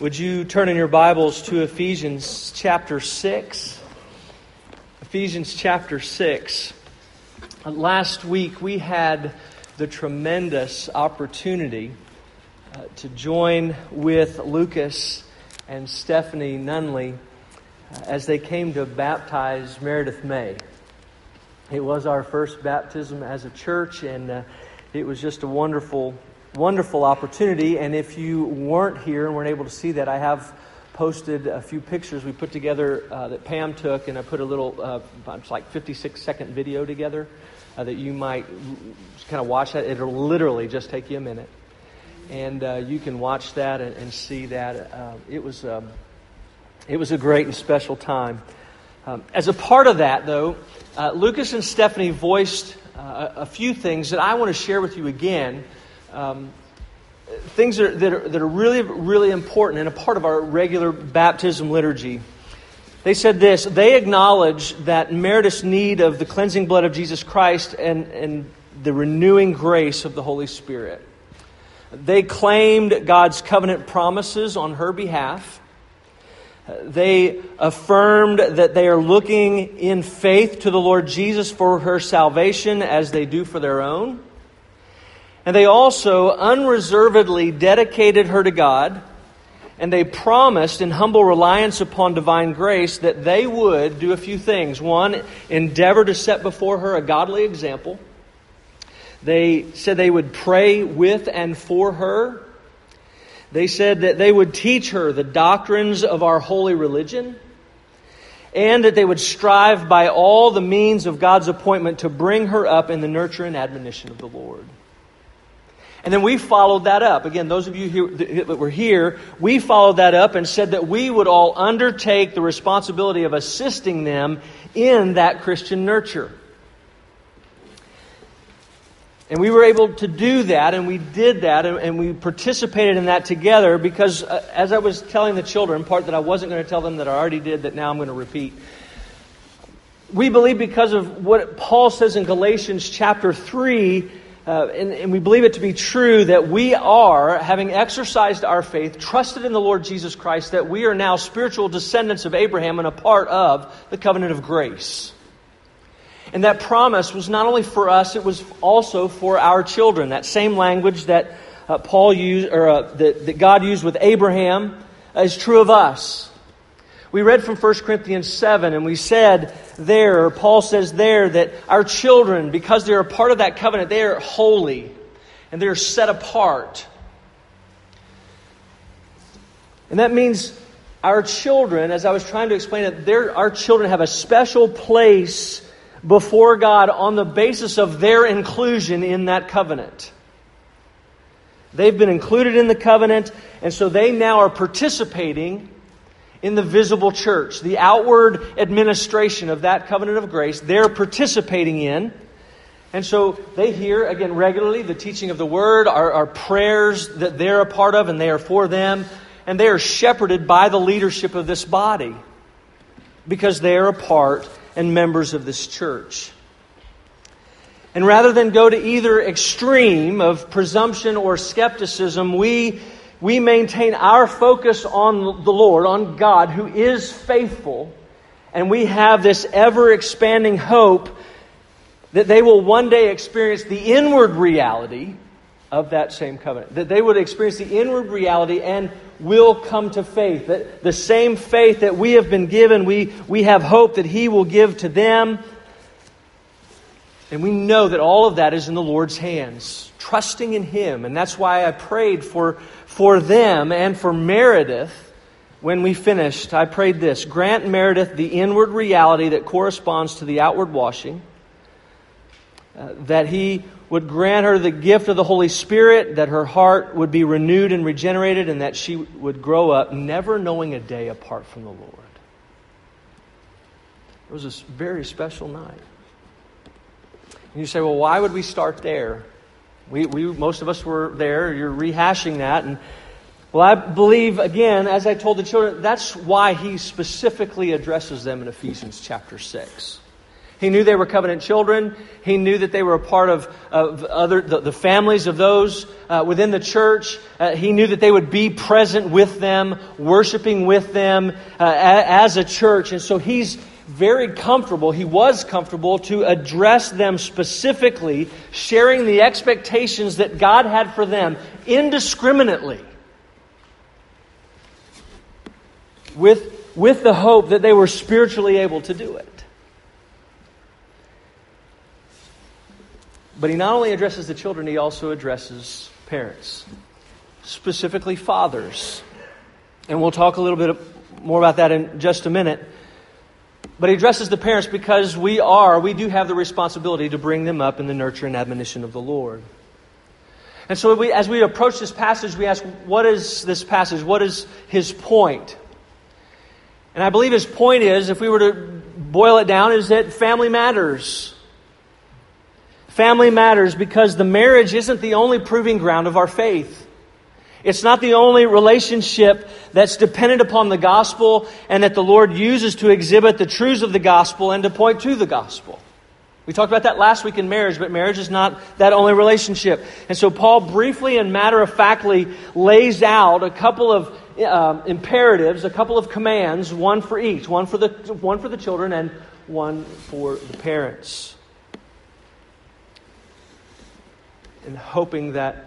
Would you turn in your Bibles to Ephesians chapter 6? Ephesians chapter 6. Last week we had the tremendous opportunity uh, to join with Lucas and Stephanie Nunley uh, as they came to baptize Meredith May. It was our first baptism as a church, and uh, it was just a wonderful wonderful opportunity. And if you weren't here and weren't able to see that, I have posted a few pictures we put together uh, that Pam took, and I put a little, uh, it's like 56 second video together uh, that you might kind of watch that. It'll literally just take you a minute. And uh, you can watch that and, and see that. Uh, it, was, um, it was a great and special time. Um, as a part of that, though, uh, Lucas and Stephanie voiced a, a few things that I want to share with you again um, things that are, that are, that are really, really important and a part of our regular baptism liturgy. They said this they acknowledge that Meredith's need of the cleansing blood of Jesus Christ and, and the renewing grace of the Holy Spirit. They claimed God's covenant promises on her behalf. They affirmed that they are looking in faith to the Lord Jesus for her salvation as they do for their own. And they also unreservedly dedicated her to God, and they promised in humble reliance upon divine grace that they would do a few things. One, endeavor to set before her a godly example. They said they would pray with and for her. They said that they would teach her the doctrines of our holy religion and that they would strive by all the means of God's appointment to bring her up in the nurture and admonition of the Lord. And then we followed that up. Again, those of you that were here, we followed that up and said that we would all undertake the responsibility of assisting them in that Christian nurture. And we were able to do that, and we did that, and, and we participated in that together because, uh, as I was telling the children, part that I wasn't going to tell them that I already did, that now I'm going to repeat. We believe because of what Paul says in Galatians chapter 3 uh, and, and, we believe it to be true that we are, having exercised our faith, trusted in the Lord Jesus Christ, that we are now spiritual descendants of Abraham and a part of the covenant of grace. And that promise was not only for us, it was also for our children. That same language that uh, Paul used, or uh, that, that God used with Abraham, is true of us. We read from 1 Corinthians 7, and we said there, Paul says there, that our children, because they're a part of that covenant, they are holy and they are set apart. And that means our children, as I was trying to explain it, our children have a special place before God on the basis of their inclusion in that covenant. They've been included in the covenant, and so they now are participating in the visible church, the outward administration of that covenant of grace, they're participating in. And so they hear, again, regularly the teaching of the word, our, our prayers that they're a part of and they are for them. And they are shepherded by the leadership of this body because they are a part and members of this church. And rather than go to either extreme of presumption or skepticism, we we maintain our focus on the Lord, on God, who is faithful, and we have this ever expanding hope that they will one day experience the inward reality of that same covenant. That they would experience the inward reality and will come to faith. That the same faith that we have been given, we, we have hope that He will give to them. And we know that all of that is in the Lord's hands, trusting in Him. And that's why I prayed for for them and for Meredith when we finished. I prayed this Grant Meredith the inward reality that corresponds to the outward washing, uh, that He would grant her the gift of the Holy Spirit, that her heart would be renewed and regenerated, and that she would grow up never knowing a day apart from the Lord. It was a very special night. And you say, well, why would we start there? We, we, most of us were there. You're rehashing that. And, well, I believe, again, as I told the children, that's why he specifically addresses them in Ephesians chapter 6. He knew they were covenant children. He knew that they were a part of, of other, the, the families of those uh, within the church. Uh, he knew that they would be present with them, worshiping with them uh, as a church. And so he's very comfortable, he was comfortable to address them specifically, sharing the expectations that God had for them indiscriminately. With, with the hope that they were spiritually able to do it. But he not only addresses the children, he also addresses parents, specifically fathers. And we'll talk a little bit more about that in just a minute. But he addresses the parents because we are, we do have the responsibility to bring them up in the nurture and admonition of the Lord. And so we, as we approach this passage, we ask, what is this passage? What is his point? And I believe his point is, if we were to boil it down, is that family matters. Family matters because the marriage isn't the only proving ground of our faith. It's not the only relationship that's dependent upon the gospel and that the Lord uses to exhibit the truths of the gospel and to point to the gospel. We talked about that last week in marriage, but marriage is not that only relationship. And so Paul briefly and matter of factly lays out a couple of uh, imperatives, a couple of commands, one for each, one for the one for the children and one for the parents. And hoping that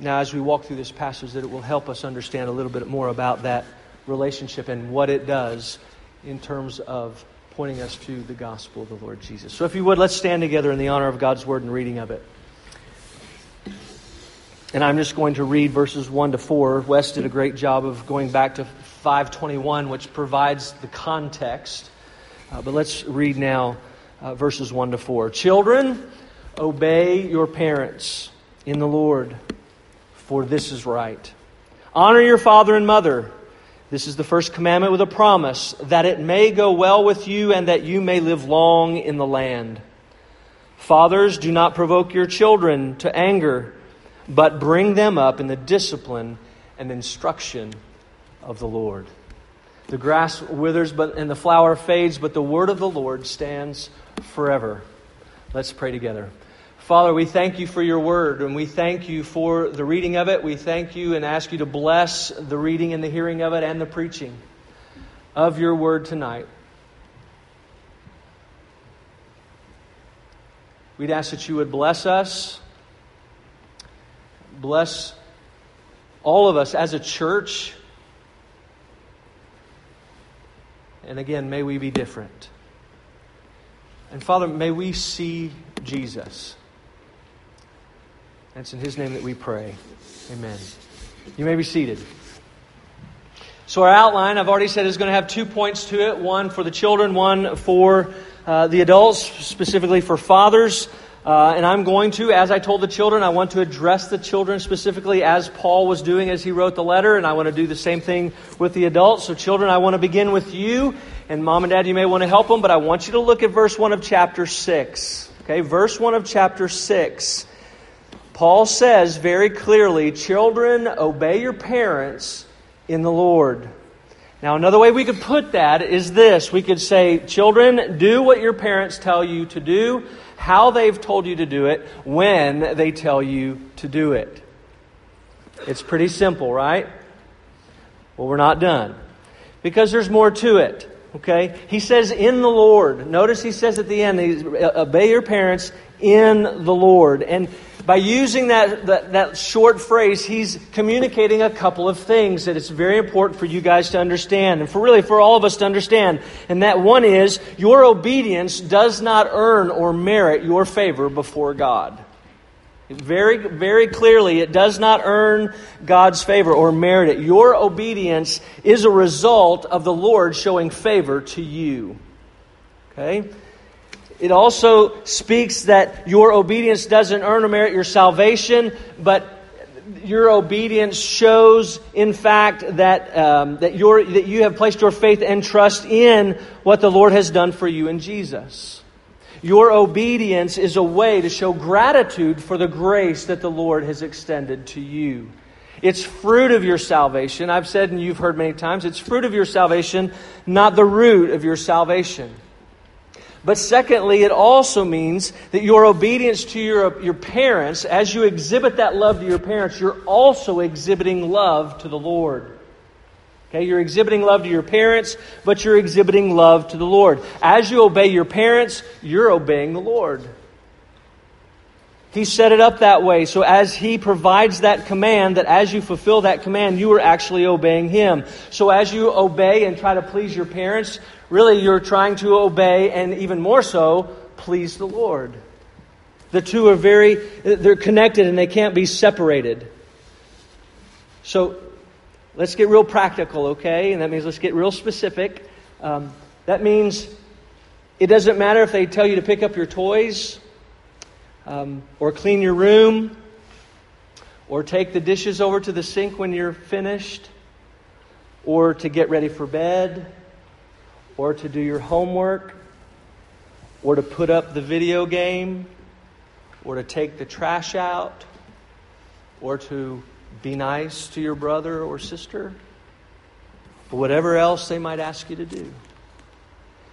now, as we walk through this passage, that it will help us understand a little bit more about that relationship and what it does in terms of pointing us to the gospel of the Lord Jesus. So, if you would, let's stand together in the honor of God's word and reading of it. And I'm just going to read verses 1 to 4. Wes did a great job of going back to 521, which provides the context. Uh, but let's read now uh, verses 1 to 4. Children, obey your parents in the Lord for this is right. Honor your father and mother. This is the first commandment with a promise that it may go well with you and that you may live long in the land. Fathers, do not provoke your children to anger, but bring them up in the discipline and instruction of the Lord. The grass withers but and the flower fades, but the word of the Lord stands forever. Let's pray together. Father, we thank you for your word, and we thank you for the reading of it. We thank you and ask you to bless the reading and the hearing of it and the preaching of your word tonight. We'd ask that you would bless us, bless all of us as a church. And again, may we be different. And Father, may we see Jesus. And it's in His name that we pray. Amen. You may be seated. So, our outline, I've already said, is going to have two points to it one for the children, one for uh, the adults, specifically for fathers. Uh, and I'm going to, as I told the children, I want to address the children specifically as Paul was doing as he wrote the letter, and I want to do the same thing with the adults. So, children, I want to begin with you, and mom and dad, you may want to help them, but I want you to look at verse 1 of chapter 6. Okay, verse 1 of chapter 6. Paul says very clearly, Children, obey your parents in the Lord. Now, another way we could put that is this we could say, Children, do what your parents tell you to do, how they've told you to do it, when they tell you to do it. It's pretty simple, right? Well, we're not done. Because there's more to it. Okay? He says, in the Lord. Notice he says at the end, obey your parents in the Lord. And by using that, that, that, short phrase, he's communicating a couple of things that it's very important for you guys to understand, and for really for all of us to understand. And that one is your obedience does not earn or merit your favor before God. Very, very clearly, it does not earn God's favor or merit it. Your obedience is a result of the Lord showing favor to you. Okay? It also speaks that your obedience doesn't earn or merit your salvation, but your obedience shows, in fact, that, um, that, you that you have placed your faith and trust in what the Lord has done for you in Jesus. Your obedience is a way to show gratitude for the grace that the Lord has extended to you. It's fruit of your salvation. I've said, and you've heard many times, it's fruit of your salvation, not the root of your salvation. But secondly, it also means that your obedience to your, your parents, as you exhibit that love to your parents, you're also exhibiting love to the Lord. Okay, you're exhibiting love to your parents, but you're exhibiting love to the Lord. As you obey your parents, you're obeying the Lord. He set it up that way. So as He provides that command, that as you fulfill that command, you are actually obeying Him. So as you obey and try to please your parents, really you're trying to obey and even more so, please the Lord. The two are very, they're connected and they can't be separated. So let's get real practical, okay? And that means let's get real specific. Um, that means it doesn't matter if they tell you to pick up your toys um, or clean your room. Or take the dishes over to the sink when you're finished. Or to get ready for bed. Or to do your homework. Or to put up the video game. Or to take the trash out. Or to be nice to your brother or sister, or whatever else they might ask you to do.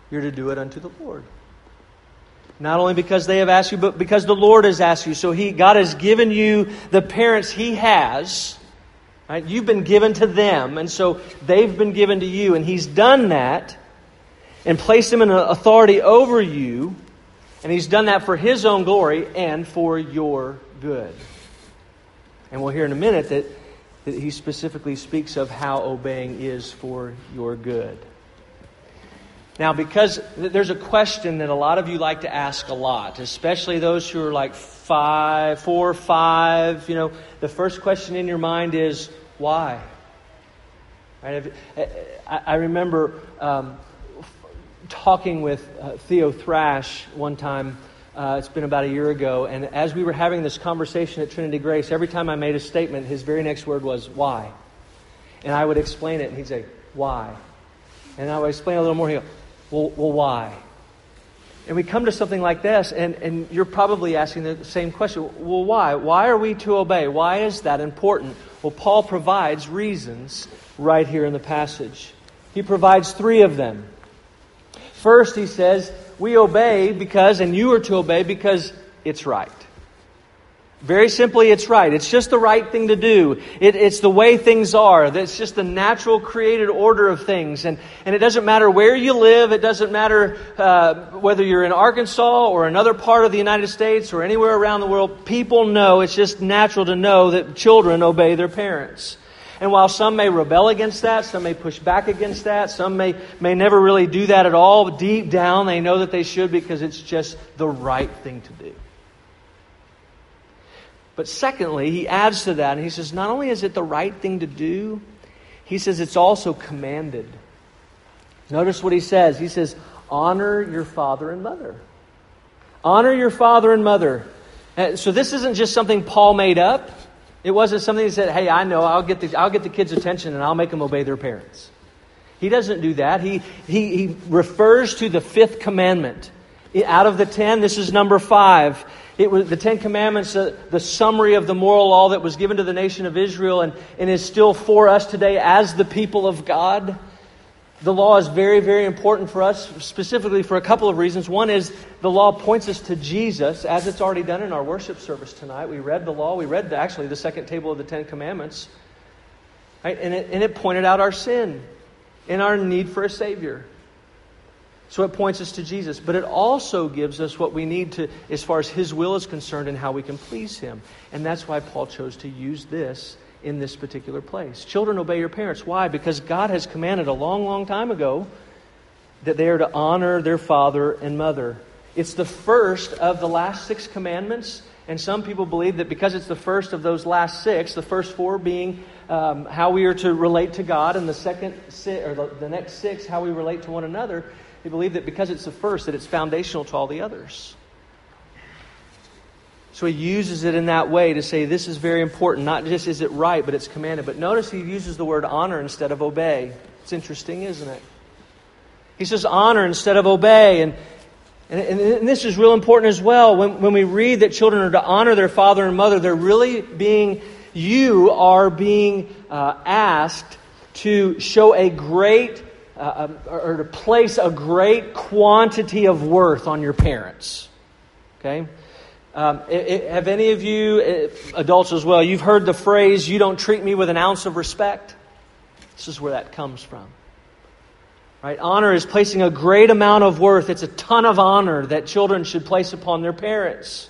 You're to do it unto the Lord. Not only because they have asked you, but because the Lord has asked you. So he, God has given you the parents He has. Right? You've been given to them, and so they've been given to you. And He's done that and placed them in authority over you. And He's done that for His own glory and for your good. And we'll hear in a minute that, that he specifically speaks of how obeying is for your good. Now, because there's a question that a lot of you like to ask a lot, especially those who are like five, four, five, you know, the first question in your mind is, why? Right? I remember um, talking with uh, Theo Thrash one time uh, it's been about a year ago. And as we were having this conversation at Trinity Grace, every time I made a statement, his very next word was, why? And I would explain it, and he'd say, why? And I would explain a little more. He'd go, well, well why? And we come to something like this, and, and you're probably asking the same question. Well, why? Why are we to obey? Why is that important? Well, Paul provides reasons right here in the passage. He provides three of them. First, he says, we obey because, and you are to obey because it's right. Very simply, it's right. It's just the right thing to do. It, it's the way things are. It's just the natural created order of things. And, and it doesn't matter where you live. It doesn't matter uh, whether you're in Arkansas or another part of the United States or anywhere around the world. People know it's just natural to know that children obey their parents. And while some may rebel against that, some may push back against that, some may, may never really do that at all, deep down they know that they should because it's just the right thing to do. But secondly, he adds to that and he says, not only is it the right thing to do, he says it's also commanded. Notice what he says. He says, honor your father and mother. Honor your father and mother. Uh, so this isn't just something Paul made up. It wasn't something he said, hey, I know, I'll get, the, I'll get the kids' attention and I'll make them obey their parents. He doesn't do that. He, he, he refers to the fifth commandment. Out of the ten, this is number five. It was the Ten Commandments, uh, the summary of the moral law that was given to the nation of Israel and, and is still for us today as the people of God. The law is very, very important for us, specifically for a couple of reasons. One is the law points us to Jesus, as it's already done in our worship service tonight. We read the law, we read the, actually the second table of the Ten Commandments, right? and, it, and it pointed out our sin and our need for a Savior. So it points us to Jesus, but it also gives us what we need to, as far as His will is concerned, and how we can please Him. And that's why Paul chose to use this in this particular place. Children, obey your parents. Why? Because God has commanded a long, long time ago that they are to honor their father and mother. It's the first of the last six commandments, and some people believe that because it's the first of those last six, the first four being um, how we are to relate to God, and the second or the, the next six how we relate to one another, they believe that because it's the first, that it's foundational to all the others. So he uses it in that way to say this is very important. Not just is it right, but it's commanded. But notice he uses the word honor instead of obey. It's interesting, isn't it? He says honor instead of obey. And, and, and this is real important as well. When, when we read that children are to honor their father and mother, they're really being, you are being uh, asked to show a great uh, um, or to place a great quantity of worth on your parents. Okay? Um, it, it, have any of you, it, uh, adults as well, you've heard the phrase, you don't treat me with an ounce of respect? This is where that comes from. Right? Honor is placing a great amount of worth. It's a ton of honor that children should place upon their parents.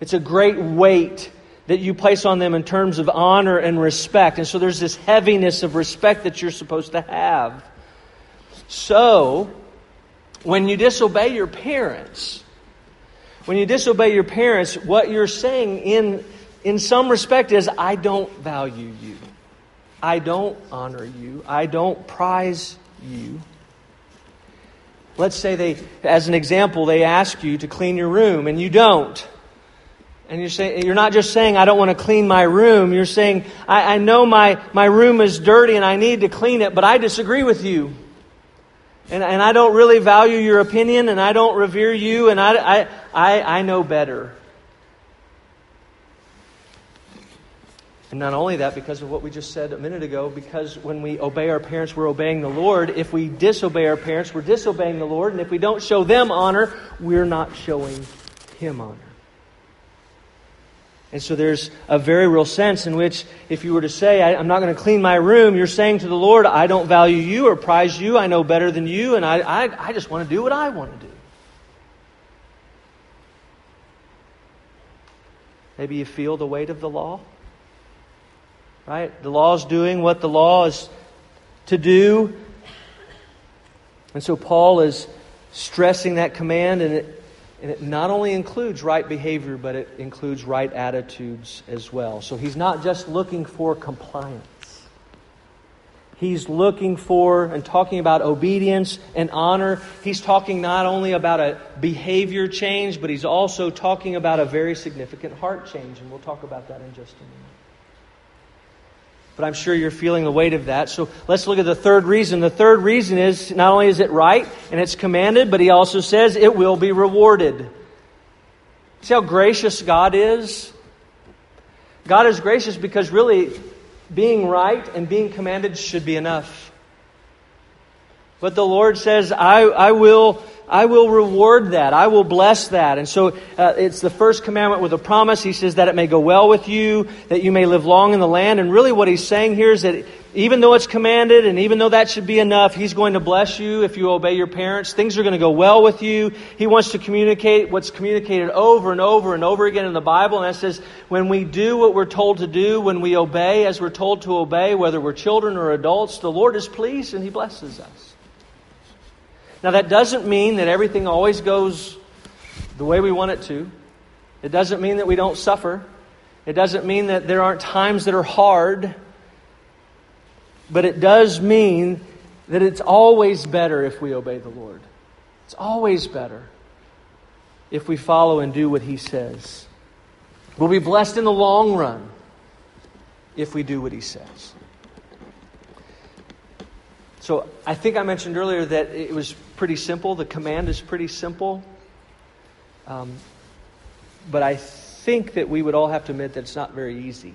It's a great weight that you place on them in terms of honor and respect. And so there's this heaviness of respect that you're supposed to have. So, when you disobey your parents, when you disobey your parents, what you're saying in, in some respect is, I don't value you. I don't honor you. I don't prize you. Let's say they, as an example, they ask you to clean your room and you don't. And you're saying, you're not just saying, I don't want to clean my room. You're saying, I, I know my, my room is dirty and I need to clean it, but I disagree with you. And, and I don't really value your opinion and I don't revere you and I, I, I, I know better. And not only that, because of what we just said a minute ago, because when we obey our parents, we're obeying the Lord. If we disobey our parents, we're disobeying the Lord. And if we don't show them honor, we're not showing Him honor. And so there's a very real sense in which, if you were to say, I, am not going to clean my room, you're saying to the Lord, I don't value you or prize you. I know better than you, and I, I, I just want to do what I want to do. Maybe you feel the weight of the law. Right? The law is doing what the law is to do. And so Paul is stressing that command, and it and it not only includes right behavior, but it includes right attitudes as well. So he's not just looking for compliance. He's looking for and talking about obedience and honor. He's talking not only about a behavior change, but he's also talking about a very significant heart change. And we'll talk about that in just a minute. But I'm sure you're feeling the weight of that. So let's look at the third reason. The third reason is not only is it right and it's commanded, but he also says it will be rewarded. See how gracious God is? God is gracious because really being right and being commanded should be enough. But the Lord says, I, I will I will reward that. I will bless that. And so uh, it's the first commandment with a promise. He says that it may go well with you, that you may live long in the land. And really what he's saying here is that even though it's commanded and even though that should be enough, he's going to bless you if you obey your parents. Things are going to go well with you. He wants to communicate what's communicated over and over and over again in the Bible. And that says when we do what we're told to do, when we obey as we're told to obey, whether we're children or adults, the Lord is pleased and he blesses us. Now, that doesn't mean that everything always goes the way we want it to. It doesn't mean that we don't suffer. It doesn't mean that there aren't times that are hard. But it does mean that it's always better if we obey the Lord. It's always better if we follow and do what He says. We'll be blessed in the long run if we do what He says. So I think I mentioned earlier that it was pretty simple. The command is pretty simple. Um, but I think that we would all have to admit that it's not very easy.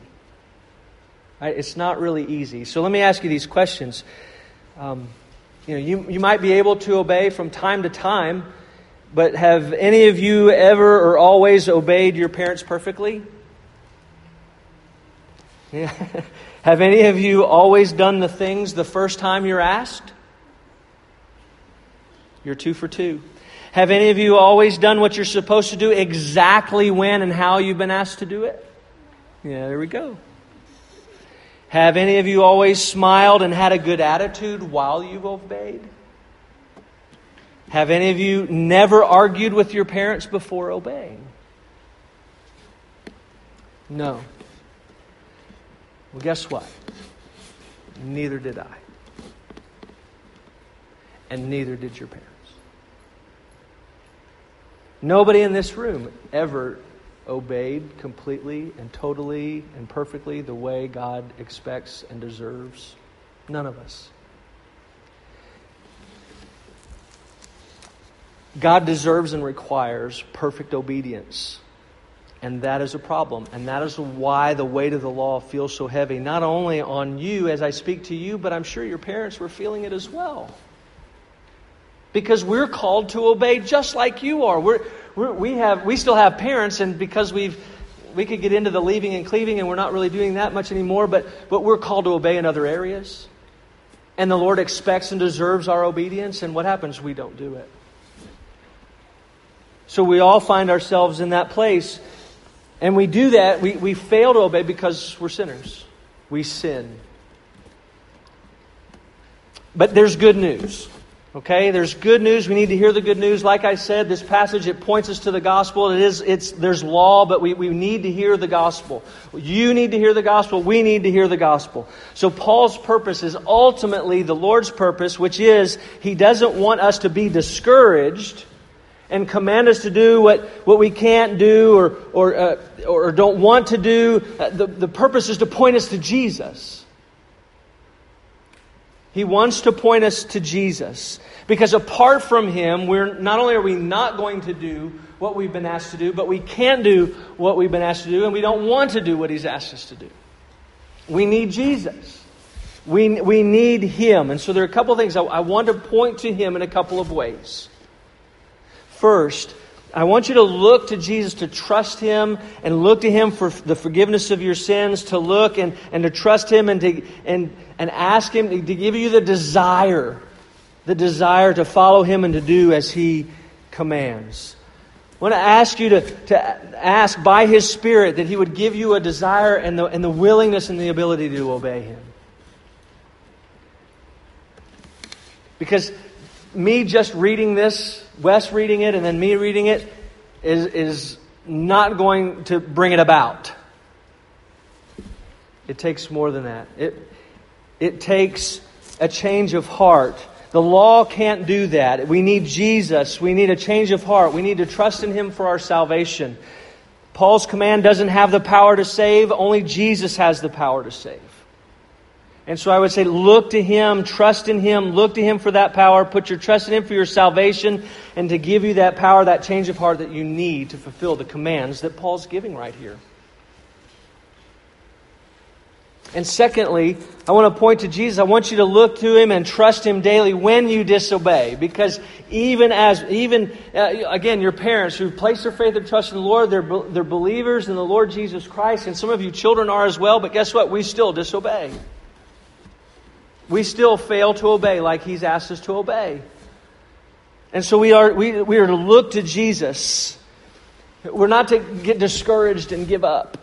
Right? It's not really easy. So let me ask you these questions. Um, you know, you, you might be able to obey from time to time, but have any of you ever or always obeyed your parents perfectly? Have any of you always done the things the first time you're asked? You're two for two. Have any of you always done what you're supposed to do exactly when and how you've been asked to do it? Yeah, there we go. Have any of you always smiled and had a good attitude while you've obeyed? Have any of you never argued with your parents before obeying? No. Well, guess what? Neither did I. And neither did your parents. Nobody in this room ever obeyed completely and totally and perfectly the way God expects and deserves. None of us. God deserves and requires perfect obedience And that is a problem. And that is why the weight of the law feels so heavy, not only on you as I speak to you, but I'm sure your parents were feeling it as well. Because we're called to obey just like you are. We're, we're, we, have, we still have parents, and because we've we could get into the leaving and cleaving, and we're not really doing that much anymore, but, but we're called to obey in other areas. And the Lord expects and deserves our obedience, and what happens? We don't do it. So we all find ourselves in that place and we do that, we, we fail to obey because we're sinners. We sin. But there's good news. Okay, there's good news. We need to hear the good news. Like I said, this passage it points us to the gospel. It is it's there's law, but we, we need to hear the gospel. You need to hear the gospel. We need to hear the gospel. So Paul's purpose is ultimately the Lord's purpose, which is he doesn't want us to be discouraged and command us to do what, what we can't do or, or, uh, or don't want to do. Uh, the, the purpose is to point us to Jesus. He wants to point us to Jesus. Because apart from Him, we're, not only are we not going to do what we've been asked to do, but we can't do what we've been asked to do, and we don't want to do what He's asked us to do. We need Jesus. We, we need Him. And so there are a couple of things I, I want to point to Him in a couple of ways. First, I want you to look to Jesus, to trust Him, and look to Him for the forgiveness of your sins, to look and, and to trust Him and, to, and, and ask Him to, to give you the desire, the desire to follow Him and to do as He commands. I want to ask you to, to ask by His Spirit that He would give you a desire and the, and the willingness and the ability to obey Him. Because me just reading this, Wes reading it, and then me reading it is, is not going to bring it about. It takes more than that. It, it takes a change of heart. The law can't do that. We need Jesus. We need a change of heart. We need to trust in Him for our salvation. Paul's command doesn't have the power to save, only Jesus has the power to save. And so I would say, look to Him, trust in Him, look to Him for that power, put your trust in Him for your salvation, and to give you that power, that change of heart that you need to fulfill the commands that Paul's giving right here. And secondly, I want to point to Jesus. I want you to look to Him and trust Him daily when you disobey. Because even as, even, uh, again, your parents who place their faith and trust in the Lord, they're, they're believers in the Lord Jesus Christ. And some of you children are as well, but guess what? We still disobey we still fail to obey like He's asked us to obey. And so we are, we, we are to look to Jesus. We're not to get discouraged and give up.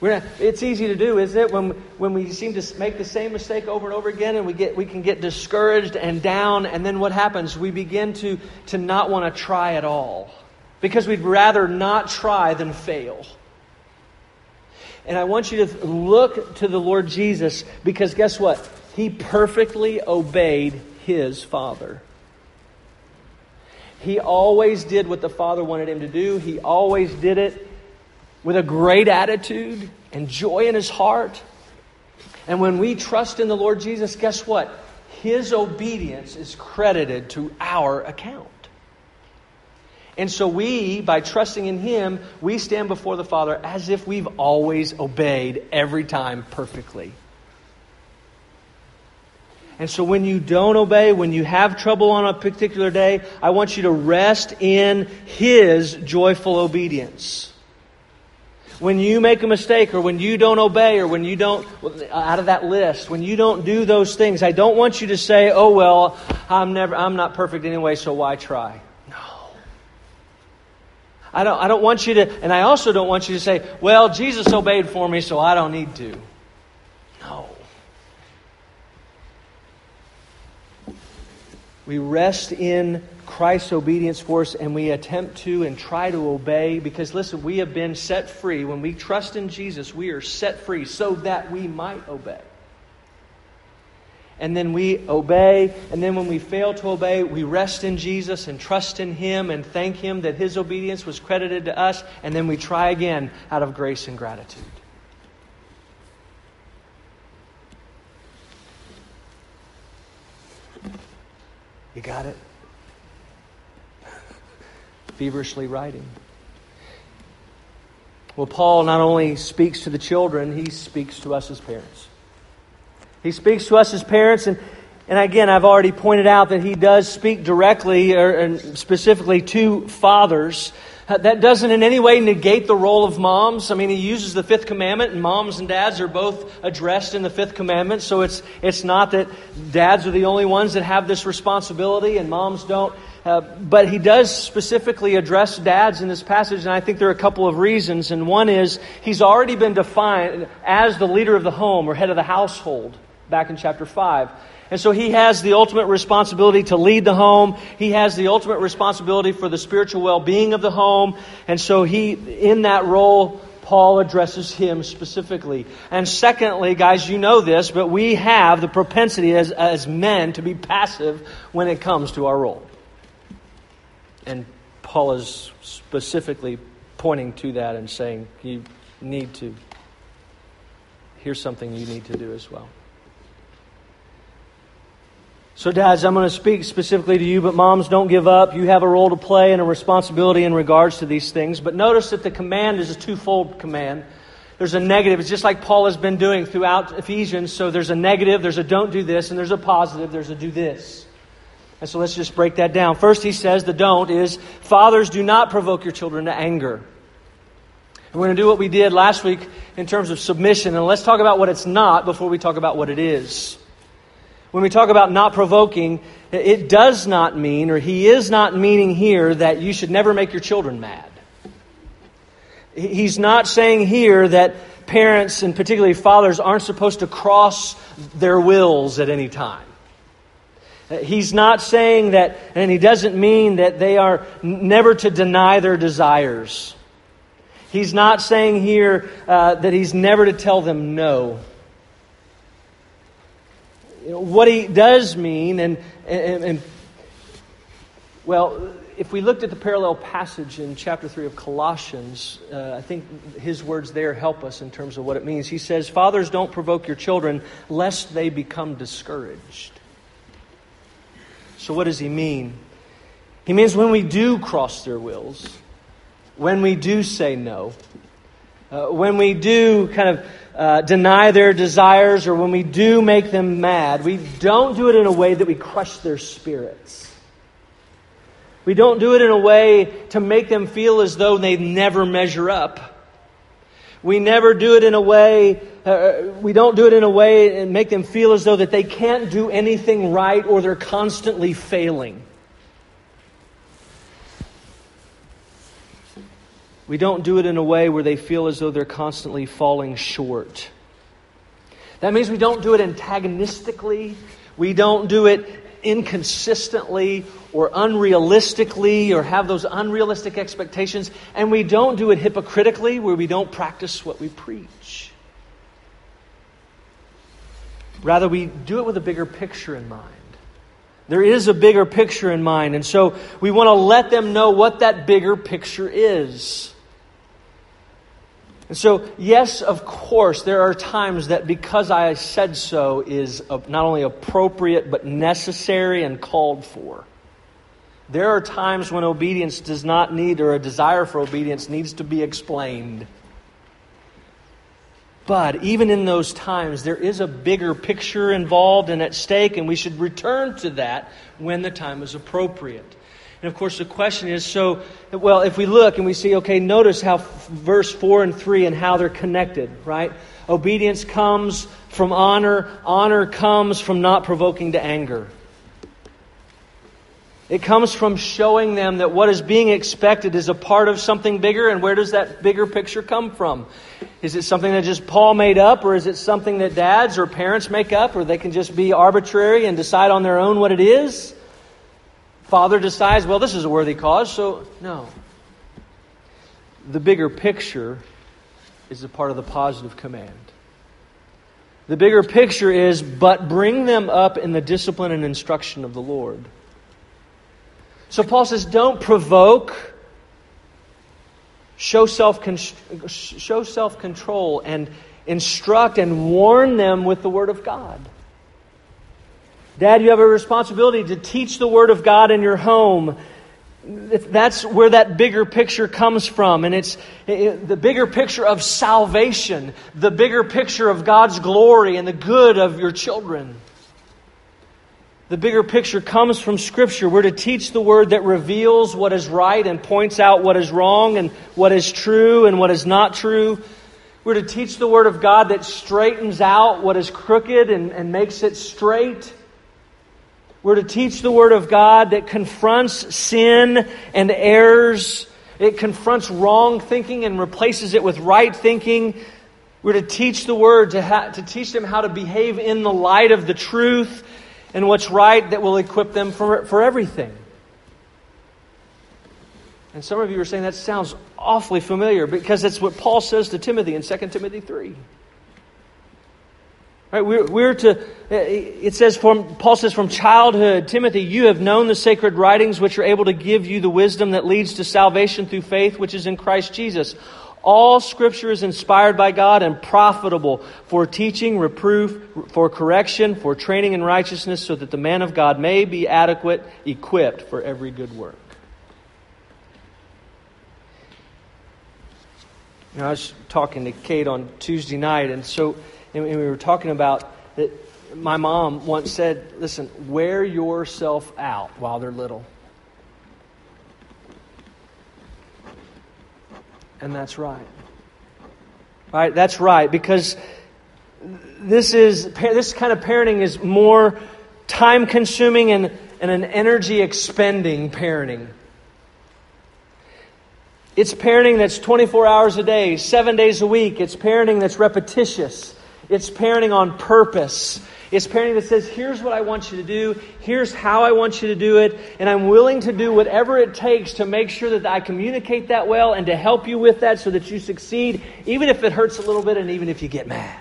Not, it's easy to do, isn't it? When, when we seem to make the same mistake over and over again and we, get, we can get discouraged and down, and then what happens? We begin to, to not want to try at all because we'd rather not try than fail. And I want you to look to the Lord Jesus because guess what? He perfectly obeyed his Father. He always did what the Father wanted him to do. He always did it with a great attitude and joy in his heart. And when we trust in the Lord Jesus, guess what? His obedience is credited to our account. And so we, by trusting in Him, we stand before the Father as if we've always obeyed every time perfectly. And so when you don't obey, when you have trouble on a particular day, I want you to rest in His joyful obedience. When you make a mistake or when you don't obey or when you don't, out of that list, when you don't do those things, I don't want you to say, oh, well, I'm, never, I'm not perfect anyway, so why try? I don't, I don't want you to, and I also don't want you to say, well, Jesus obeyed for me, so I don't need to. No. We rest in Christ's obedience for us and we attempt to and try to obey because, listen, we have been set free. When we trust in Jesus, we are set free so that we might obey and then we obey. And then when we fail to obey, we rest in Jesus and trust in Him and thank Him that His obedience was credited to us. And then we try again out of grace and gratitude. You got it? Feverishly writing. Well, Paul not only speaks to the children, he speaks to us as parents. He speaks to us as parents, and, and again, I've already pointed out that he does speak directly or, and specifically to fathers. Uh, that doesn't in any way negate the role of moms. I mean, he uses the fifth commandment, and moms and dads are both addressed in the fifth commandment. So it's, it's not that dads are the only ones that have this responsibility and moms don't. Uh, but he does specifically address dads in this passage, and I think there are a couple of reasons. And one is he's already been defined as the leader of the home or head of the household back in chapter 5. And so he has the ultimate responsibility to lead the home. He has the ultimate responsibility for the spiritual well being of the home. And so he, in that role, Paul addresses him specifically. And secondly, guys, you know this, but we have the propensity as, as men to be passive when it comes to our role. And Paul is specifically pointing to that and saying, you need to, here's something you need to do as well. So, dads, I'm going to speak specifically to you, but moms, don't give up. You have a role to play and a responsibility in regards to these things. But notice that the command is a twofold command. There's a negative. It's just like Paul has been doing throughout Ephesians. So, there's a negative, there's a don't do this, and there's a positive, there's a do this. And so, let's just break that down. First, he says the don't is fathers, do not provoke your children to anger. And we're going to do what we did last week in terms of submission. And let's talk about what it's not before we talk about what it is when we talk about not provoking, it does not mean, or he is not meaning here, that you should never make your children mad. He's not saying here that parents, and particularly fathers, aren't supposed to cross their wills at any time. He's not saying that, and he doesn't mean that they are never to deny their desires. He's not saying here uh, that he's never to tell them no what he does mean, and, and, and, well, if we looked at the parallel passage in chapter 3 of Colossians, uh, I think his words there help us in terms of what it means. He says, Fathers, don't provoke your children lest they become discouraged. So, what does he mean? He means when we do cross their wills, when we do say no, uh, when we do kind of uh, deny their desires or when we do make them mad, we don't do it in a way that we crush their spirits. We don't do it in a way to make them feel as though they never measure up. We never do it in a way, uh, we don't do it in a way and make them feel as though that they can't do anything right or they're constantly failing. We don't do it in a way where they feel as though they're constantly falling short. That means we don't do it antagonistically. We don't do it inconsistently or unrealistically or have those unrealistic expectations. And we don't do it hypocritically where we don't practice what we preach. Rather, we do it with a bigger picture in mind. There is a bigger picture in mind. And so we want to let them know what that bigger picture is. And so, yes, of course, there are times that because I said so is not only appropriate, but necessary and called for. There are times when obedience does not need, or a desire for obedience needs to be explained. But even in those times, there is a bigger picture involved and at stake, and we should return to that when the time is appropriate. And of course, the question is so, well, if we look and we see, okay, notice how verse 4 and 3 and how they're connected, right? Obedience comes from honor, honor comes from not provoking to anger. It comes from showing them that what is being expected is a part of something bigger, and where does that bigger picture come from? Is it something that just Paul made up, or is it something that dads or parents make up, or they can just be arbitrary and decide on their own what it is? Father decides, well, this is a worthy cause, so no. The bigger picture is a part of the positive command. The bigger picture is, but bring them up in the discipline and instruction of the Lord. So Paul says, don't provoke. Show self show self control and instruct and warn them with the word of God. Dad, you have a responsibility to teach the Word of God in your home. That's where that bigger picture comes from. And it's the bigger picture of salvation, the bigger picture of God's glory and the good of your children. The bigger picture comes from Scripture. We're to teach the Word that reveals what is right and points out what is wrong and what is true and what is not true. We're to teach the Word of God that straightens out what is crooked and, and makes it straight. We're to teach the Word of God that confronts sin and errors. It confronts wrong thinking and replaces it with right thinking. We're to teach the Word, to, ha- to teach them how to behave in the light of the truth and what's right that will equip them for, for everything. And some of you are saying that sounds awfully familiar because that's what Paul says to Timothy in 2 Timothy 3. Right, we're, we're to, uh, it says, from, Paul says, from childhood, Timothy, you have known the sacred writings which are able to give you the wisdom that leads to salvation through faith which is in Christ Jesus. All scripture is inspired by God and profitable for teaching, reproof, for correction, for training in righteousness, so that the man of God may be adequate, equipped for every good work. You know, I was talking to Kate on Tuesday night, and so and we were talking about that my mom once said, listen, wear yourself out while they're little. And that's right. Right? That's right because this is this kind of parenting is more time consuming and, and an energy expending parenting. It's parenting that's 24 hours a day, 7 days a week. It's parenting that's repetitious. It's parenting on purpose. It's parenting that says, here's what I want you to do, here's how I want you to do it, and I'm willing to do whatever it takes to make sure that I communicate that well and to help you with that so that you succeed, even if it hurts a little bit and even if you get mad.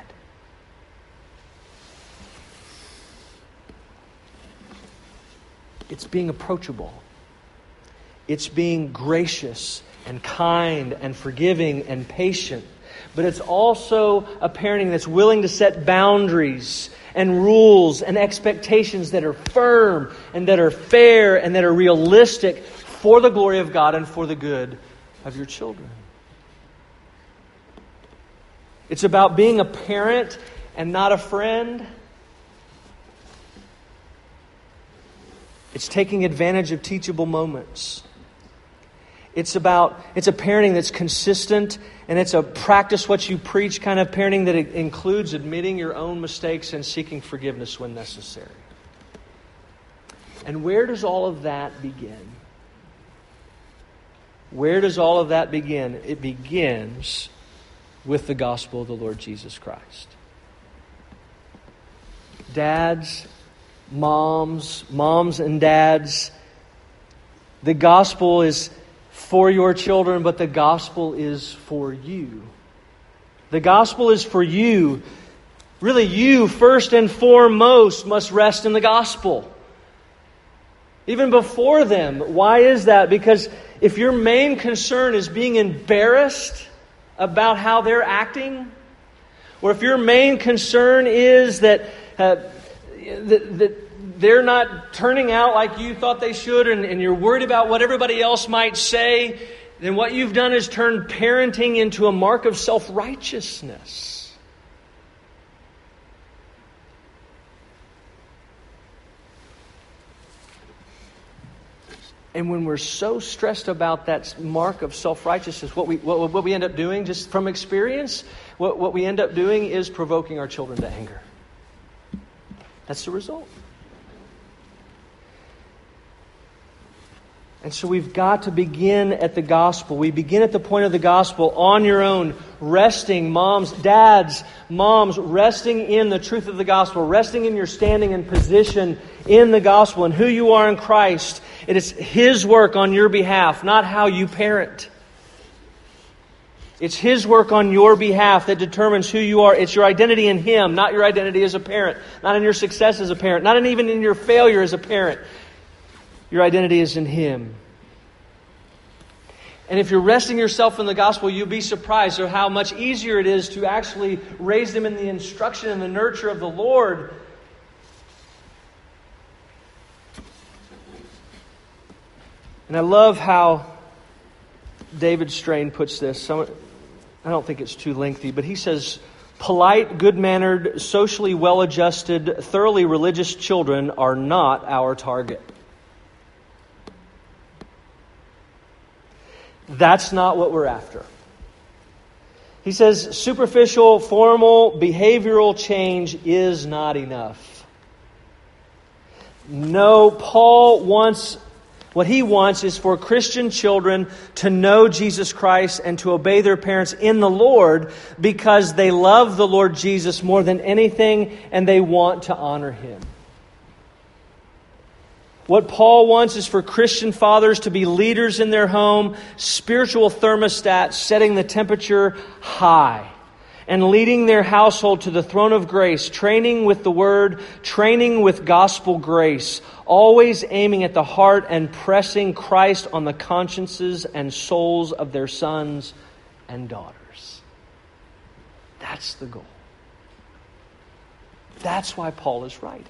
It's being approachable. It's being gracious and kind and forgiving and patient but it's also a parenting that's willing to set boundaries and rules and expectations that are firm and that are fair and that are realistic for the glory of God and for the good of your children. It's about being a parent and not a friend. It's taking advantage of teachable moments. It's about, it's a parenting that's consistent and it's a practice what you preach kind of parenting that includes admitting your own mistakes and seeking forgiveness when necessary. And where does all of that begin? Where does all of that begin? It begins with the gospel of the Lord Jesus Christ. Dads, moms, moms and dads, the gospel is for your children, but the gospel is for you. The gospel is for you. Really, you, first and foremost, must rest in the gospel. Even before them. Why is that? Because if your main concern is being embarrassed about how they're acting, or if your main concern is that, uh, that, that they're not turning out like you thought they should, and, and you're worried about what everybody else might say, then what you've done is turned parenting into a mark of self righteousness. And when we're so stressed about that mark of self righteousness, what we, what, what, we end up doing, just from experience, what, what we end up doing is provoking our children to anger. That's the result. And so we've got to begin at the gospel. We begin at the point of the gospel on your own, resting, moms, dads, moms, resting in the truth of the gospel, resting in your standing and position in the gospel and who you are in Christ. It is His work on your behalf, not how you parent. It's His work on your behalf that determines who you are. It's your identity in Him, not your identity as a parent, not in your success as a parent, not in even in your failure as a parent. Your identity is in Him. And if you're resting yourself in the gospel, you'll be surprised at how much easier it is to actually raise them in the instruction and the nurture of the Lord. And I love how David Strain puts this. I don't think it's too lengthy, but he says, polite, good mannered, socially well adjusted, thoroughly religious children are not our target. That's not what we're after. He says superficial, formal, behavioral change is not enough. No, Paul wants, what he wants is for Christian children to know Jesus Christ and to obey their parents in the Lord because they love the Lord Jesus more than anything and they want to honor him. What Paul wants is for Christian fathers to be leaders in their home, spiritual thermostats, setting the temperature high and leading their household to the throne of grace, training with the word, training with gospel grace, always aiming at the heart and pressing Christ on the consciences and souls of their sons and daughters. That's the goal. That's why Paul is writing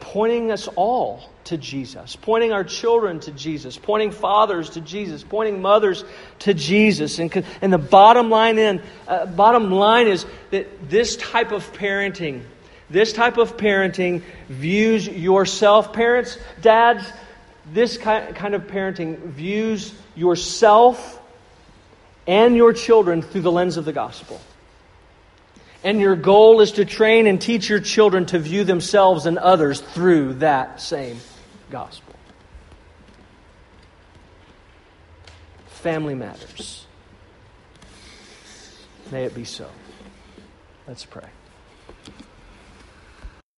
pointing us all to Jesus, pointing our children to Jesus, pointing fathers to Jesus, pointing mothers to Jesus. And, and the bottom line, in, uh, bottom line is that this type of parenting, this type of parenting views yourself, parents, dads, this kind of parenting views yourself and your children through the lens of the gospel. And your goal is to train and teach your children to view themselves and others through that same gospel. Family matters. May it be so. Let's pray.